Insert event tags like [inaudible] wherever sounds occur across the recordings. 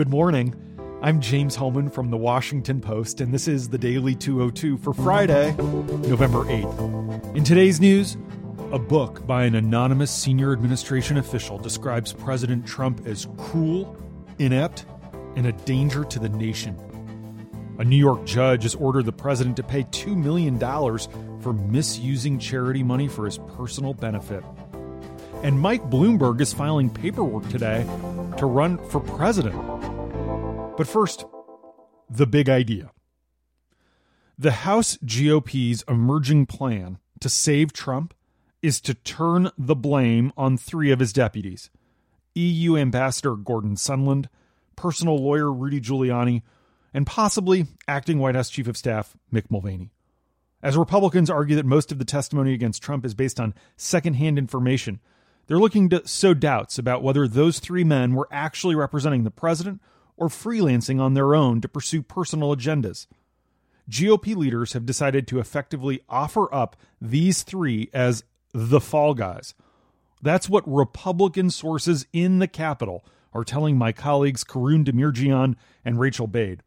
Good morning. I'm James Hohmann from the Washington Post, and this is the Daily 202 for Friday, November 8th. In today's news, a book by an anonymous senior administration official describes President Trump as cruel, inept, and a danger to the nation. A New York judge has ordered the president to pay $2 million for misusing charity money for his personal benefit. And Mike Bloomberg is filing paperwork today to run for president. But first, the big idea. The House GOP's emerging plan to save Trump is to turn the blame on three of his deputies EU Ambassador Gordon Sondland, personal lawyer Rudy Giuliani, and possibly acting White House Chief of Staff Mick Mulvaney. As Republicans argue that most of the testimony against Trump is based on secondhand information, they're looking to sow doubts about whether those three men were actually representing the president or freelancing on their own to pursue personal agendas. GOP leaders have decided to effectively offer up these three as the fall guys. That's what Republican sources in the Capitol are telling my colleagues Karun Demirjian and Rachel Bade.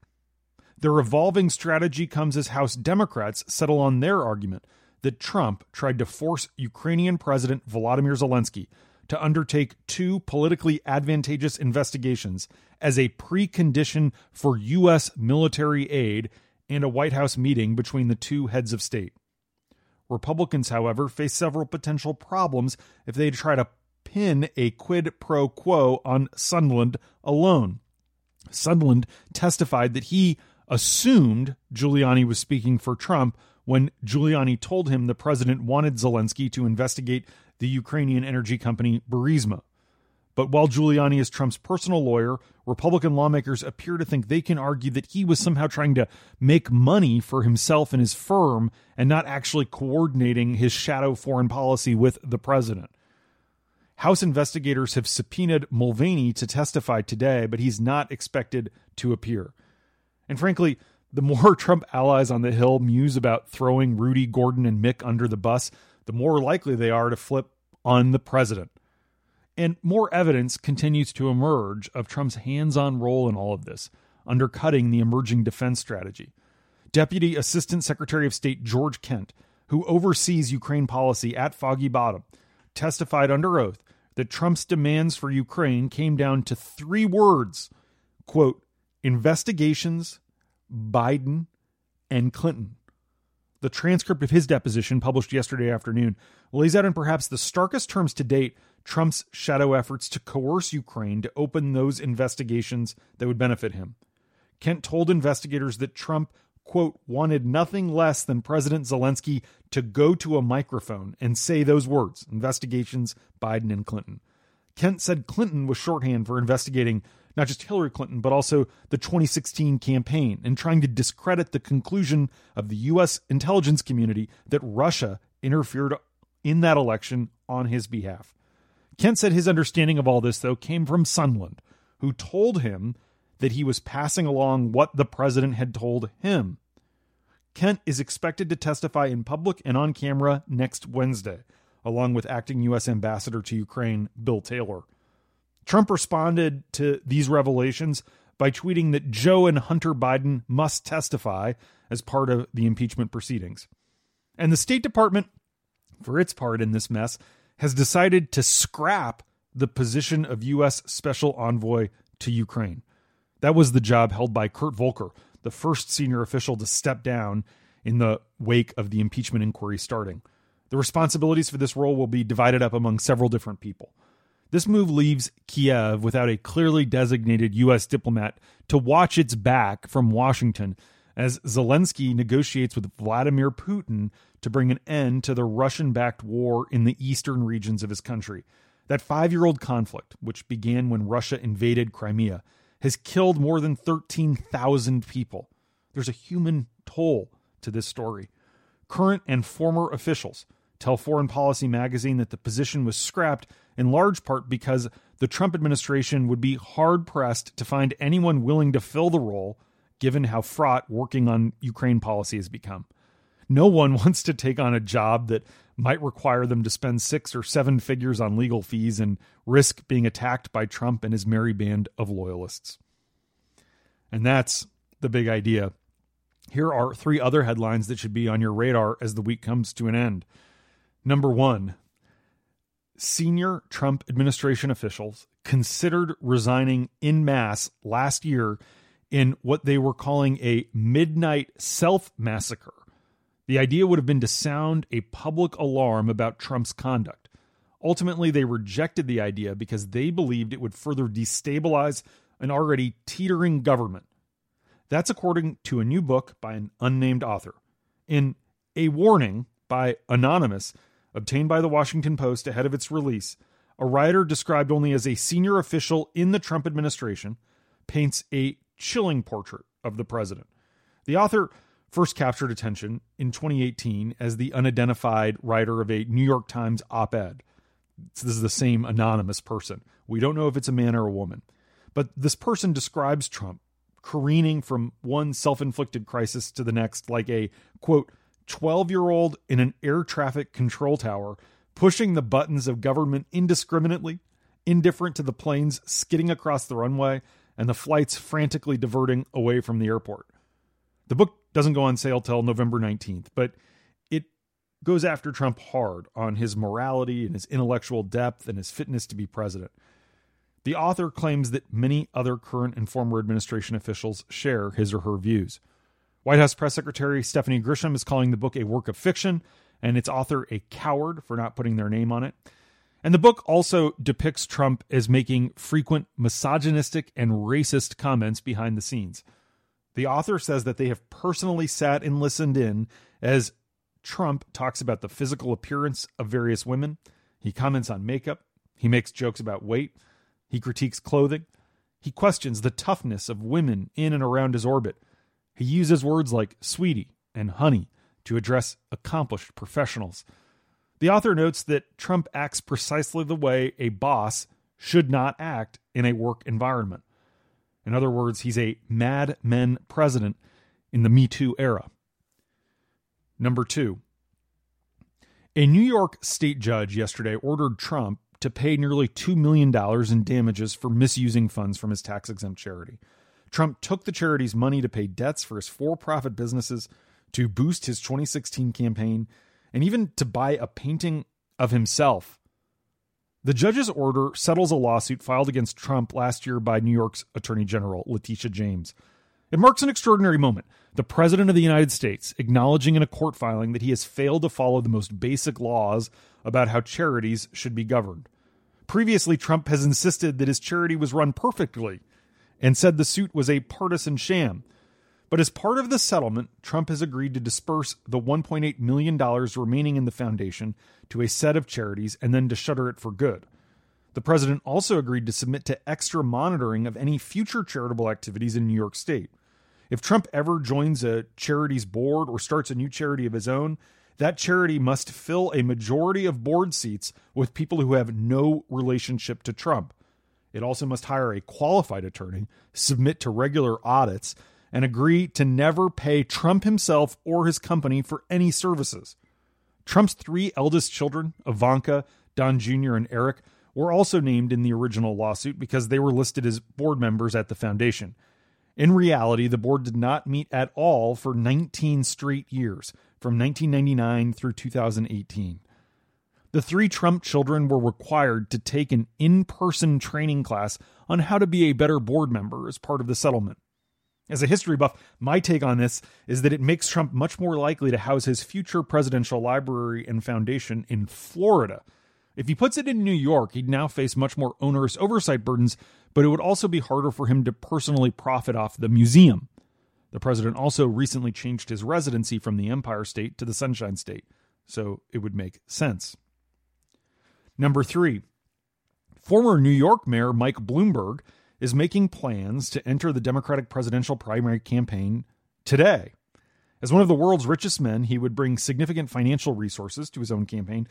Their evolving strategy comes as House Democrats settle on their argument that Trump tried to force Ukrainian President Volodymyr Zelensky to undertake two politically advantageous investigations as a precondition for U.S. military aid and a White House meeting between the two heads of state. Republicans, however, face several potential problems if they try to pin a quid pro quo on Sondland alone. Sondland testified that he assumed Giuliani was speaking for Trump when Giuliani told him the president wanted Zelensky to investigate the Ukrainian energy company Burisma. But while Giuliani is Trump's personal lawyer, Republican lawmakers appear to think they can argue that he was somehow trying to make money for himself and his firm and not actually coordinating his shadow foreign policy with the president. House investigators have subpoenaed Mulvaney to testify today, but he's not expected to appear. And frankly, the more [laughs] Trump allies on the Hill muse about throwing Rudy, Gordon, and Mick under the bus, the more likely they are to flip on the president. And more evidence continues to emerge of Trump's hands on role in all of this, undercutting the emerging defense strategy. Deputy Assistant Secretary of State George Kent, who oversees Ukraine policy at Foggy Bottom, testified under oath that Trump's demands for Ukraine came down to three words quote, investigations, Biden, and Clinton. The transcript of his deposition, published yesterday afternoon, lays out in perhaps the starkest terms to date Trump's shadow efforts to coerce Ukraine to open those investigations that would benefit him. Kent told investigators that Trump, quote, wanted nothing less than President Zelensky to go to a microphone and say those words investigations, Biden and Clinton. Kent said Clinton was shorthand for investigating not just Hillary Clinton, but also the 2016 campaign and trying to discredit the conclusion of the U.S. intelligence community that Russia interfered in that election on his behalf. Kent said his understanding of all this, though, came from Sondland, who told him that he was passing along what the president had told him. Kent is expected to testify in public and on camera next Wednesday, along with acting U.S. Ambassador to Ukraine, Bill Taylor. Trump responded to these revelations by tweeting that Joe and Hunter Biden must testify as part of the impeachment proceedings. And the State Department, for its part in this mess, has decided to scrap the position of U.S. Special Envoy to Ukraine. That was the job held by Kurt Volker, the first senior official to step down in the wake of the impeachment inquiry starting. The responsibilities for this role will be divided up among several different people. This move leaves Kiev without a clearly designated U.S. diplomat to watch its back from Washington as Zelensky negotiates with Vladimir Putin to bring an end to the Russian backed war in the eastern regions of his country. That five year old conflict, which began when Russia invaded Crimea, has killed more than 13,000 people. There's a human toll to this story. Current and former officials tell Foreign Policy magazine that the position was scrapped in large part because the Trump administration would be hard pressed to find anyone willing to fill the role given how fraught working on Ukraine policy has become. No one [laughs] wants to take on a job that might require them to spend six or seven figures on legal fees and risk being attacked by Trump and his merry band of loyalists. And that's the big idea. Here are three other headlines that should be on your radar as the week comes to an end. Number one, senior Trump administration officials considered resigning in mass last year in what they were calling a midnight self massacre. The idea would have been to sound a public alarm about Trump's conduct. Ultimately, they rejected the idea because they believed it would further destabilize an already teetering government. That's according to a new book by an unnamed author. In A Warning by Anonymous, obtained by the Washington Post ahead of its release, a writer described only as a senior official in the Trump administration paints a chilling portrait of the president. The author first captured attention in 2018 as the unidentified writer of a New York Times op ed. This is the same anonymous person. We don't know if it's a man or a woman. But this person describes Trump careening from one self inflicted crisis to the next like a, quote, 12 year old in an air traffic control tower, pushing the buttons of government indiscriminately, indifferent to the planes skidding across the runway and the flights frantically diverting away from the airport. The book doesn't go on sale till November 19th, but it goes after Trump hard on his morality and his intellectual depth and his fitness to be president. The author claims that many other current and former administration officials share his or her views. White House Press Secretary Stephanie Grisham is calling the book a work of fiction and its author a coward for not putting their name on it. And the book also depicts Trump as making frequent misogynistic and racist comments behind the scenes. The author says that they have personally sat and listened in as Trump talks about the physical appearance of various women. He comments on makeup. He makes jokes about weight. He critiques clothing. He questions the toughness of women in and around his orbit. He uses words like sweetie and honey to address accomplished professionals. The author notes that Trump acts precisely the way a boss should not act in a work environment. In other words, he's a mad men president in the Me Too era. Number two, a New York state judge yesterday ordered Trump to pay nearly $2 million in damages for misusing funds from his tax exempt charity. Trump took the charity's money to pay debts for his for profit businesses, to boost his 2016 campaign, and even to buy a painting of himself the judge's order settles a lawsuit filed against Trump last year by New York's Attorney General Letitia James. It marks an extraordinary moment. The President of the United States acknowledging in a court filing that he has failed to follow the most basic laws about how charities should be governed. Previously, Trump has insisted that his charity was run perfectly and said the suit was a partisan sham. But as part of the settlement, Trump has agreed to disperse the $1.8 million remaining in the foundation to a set of charities and then to shutter it for good. The president also agreed to submit to extra monitoring of any future charitable activities in New York State. If Trump ever joins a charity's board or starts a new charity of his own, that charity must fill a majority of board seats with people who have no relationship to Trump. It also must hire a qualified attorney, submit to regular audits, and agree to never pay Trump himself or his company for any services. Trump's three eldest children, Ivanka, Don Jr., and Eric, were also named in the original lawsuit because they were listed as board members at the foundation. In reality, the board did not meet at all for 19 straight years, from 1999 through 2018. The three Trump children were required to take an in person training class on how to be a better board member as part of the settlement. As a history buff, my take on this is that it makes Trump much more likely to house his future presidential library and foundation in Florida. If he puts it in New York, he'd now face much more onerous oversight burdens, but it would also be harder for him to personally profit off the museum. The president also recently changed his residency from the Empire State to the Sunshine State, so it would make sense. Number three, former New York Mayor Mike Bloomberg is making plans to enter the Democratic presidential primary campaign today. As one of the world's richest men, he would bring significant financial resources to his own campaign,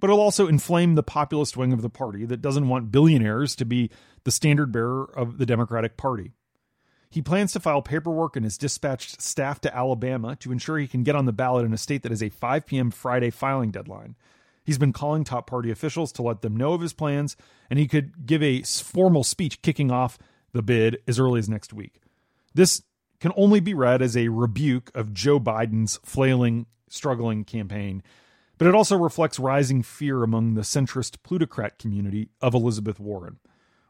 but it'll also inflame the populist wing of the party that doesn't want billionaires to be the standard bearer of the Democratic Party. He plans to file paperwork and has dispatched staff to Alabama to ensure he can get on the ballot in a state that has a 5 p.m. Friday filing deadline. He's been calling top party officials to let them know of his plans, and he could give a formal speech kicking off the bid as early as next week. This can only be read as a rebuke of Joe Biden's flailing, struggling campaign, but it also reflects rising fear among the centrist plutocrat community of Elizabeth Warren.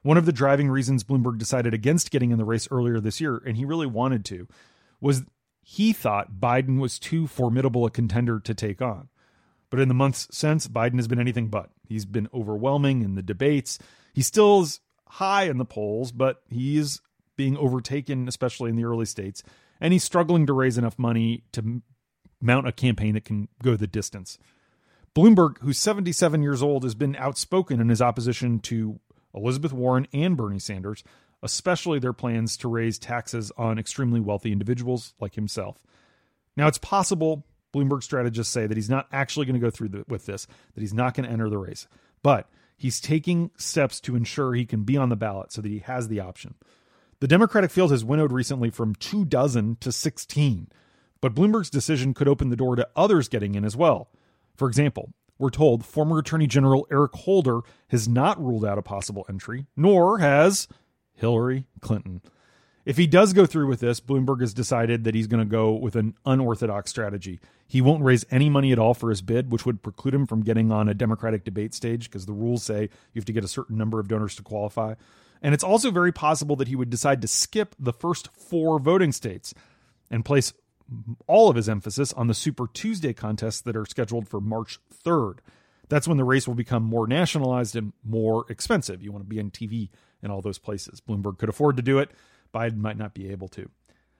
One of the driving reasons Bloomberg decided against getting in the race earlier this year, and he really wanted to, was he thought Biden was too formidable a contender to take on. But in the months since, Biden has been anything but. He's been overwhelming in the debates. He still is high in the polls, but he's being overtaken, especially in the early states. And he's struggling to raise enough money to mount a campaign that can go the distance. Bloomberg, who's 77 years old, has been outspoken in his opposition to Elizabeth Warren and Bernie Sanders, especially their plans to raise taxes on extremely wealthy individuals like himself. Now, it's possible Bloomberg strategists say that he's not actually going to go through the, with this, that he's not going to enter the race, but he's taking steps to ensure he can be on the ballot so that he has the option. The Democratic field has winnowed recently from two dozen to 16, but Bloomberg's decision could open the door to others getting in as well. For example, we're told former Attorney General Eric Holder has not ruled out a possible entry, nor has Hillary Clinton. If he does go through with this, Bloomberg has decided that he's going to go with an unorthodox strategy. He won't raise any money at all for his bid, which would preclude him from getting on a Democratic debate stage because the rules say you have to get a certain number of donors to qualify. And it's also very possible that he would decide to skip the first four voting states and place all of his emphasis on the Super Tuesday contests that are scheduled for March 3rd. That's when the race will become more nationalized and more expensive. You want to be on TV in all those places. Bloomberg could afford to do it. Biden might not be able to.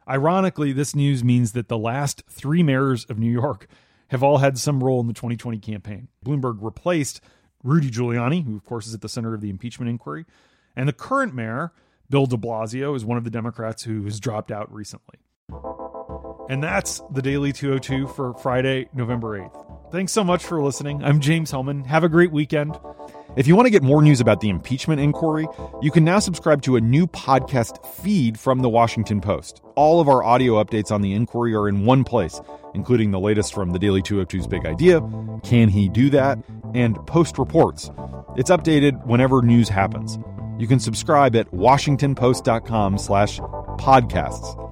Ironically, this news means that the last three mayors of New York have all had some role in the 2020 campaign. Bloomberg replaced Rudy Giuliani, who, of course, is at the center of the impeachment inquiry. And the current mayor, Bill de Blasio, is one of the Democrats who has dropped out recently. And that's the Daily 202 for Friday, November 8th. Thanks so much for listening. I'm James Hohmann. Have a great weekend. If you want to get more news about the impeachment inquiry, you can now subscribe to a new podcast feed from the Washington Post. All of our audio updates on the inquiry are in one place, including the latest from the Daily 202's Big Idea, Can He Do That, and Post Reports. It's updated whenever news happens. You can subscribe at washingtonpost.com slash podcasts.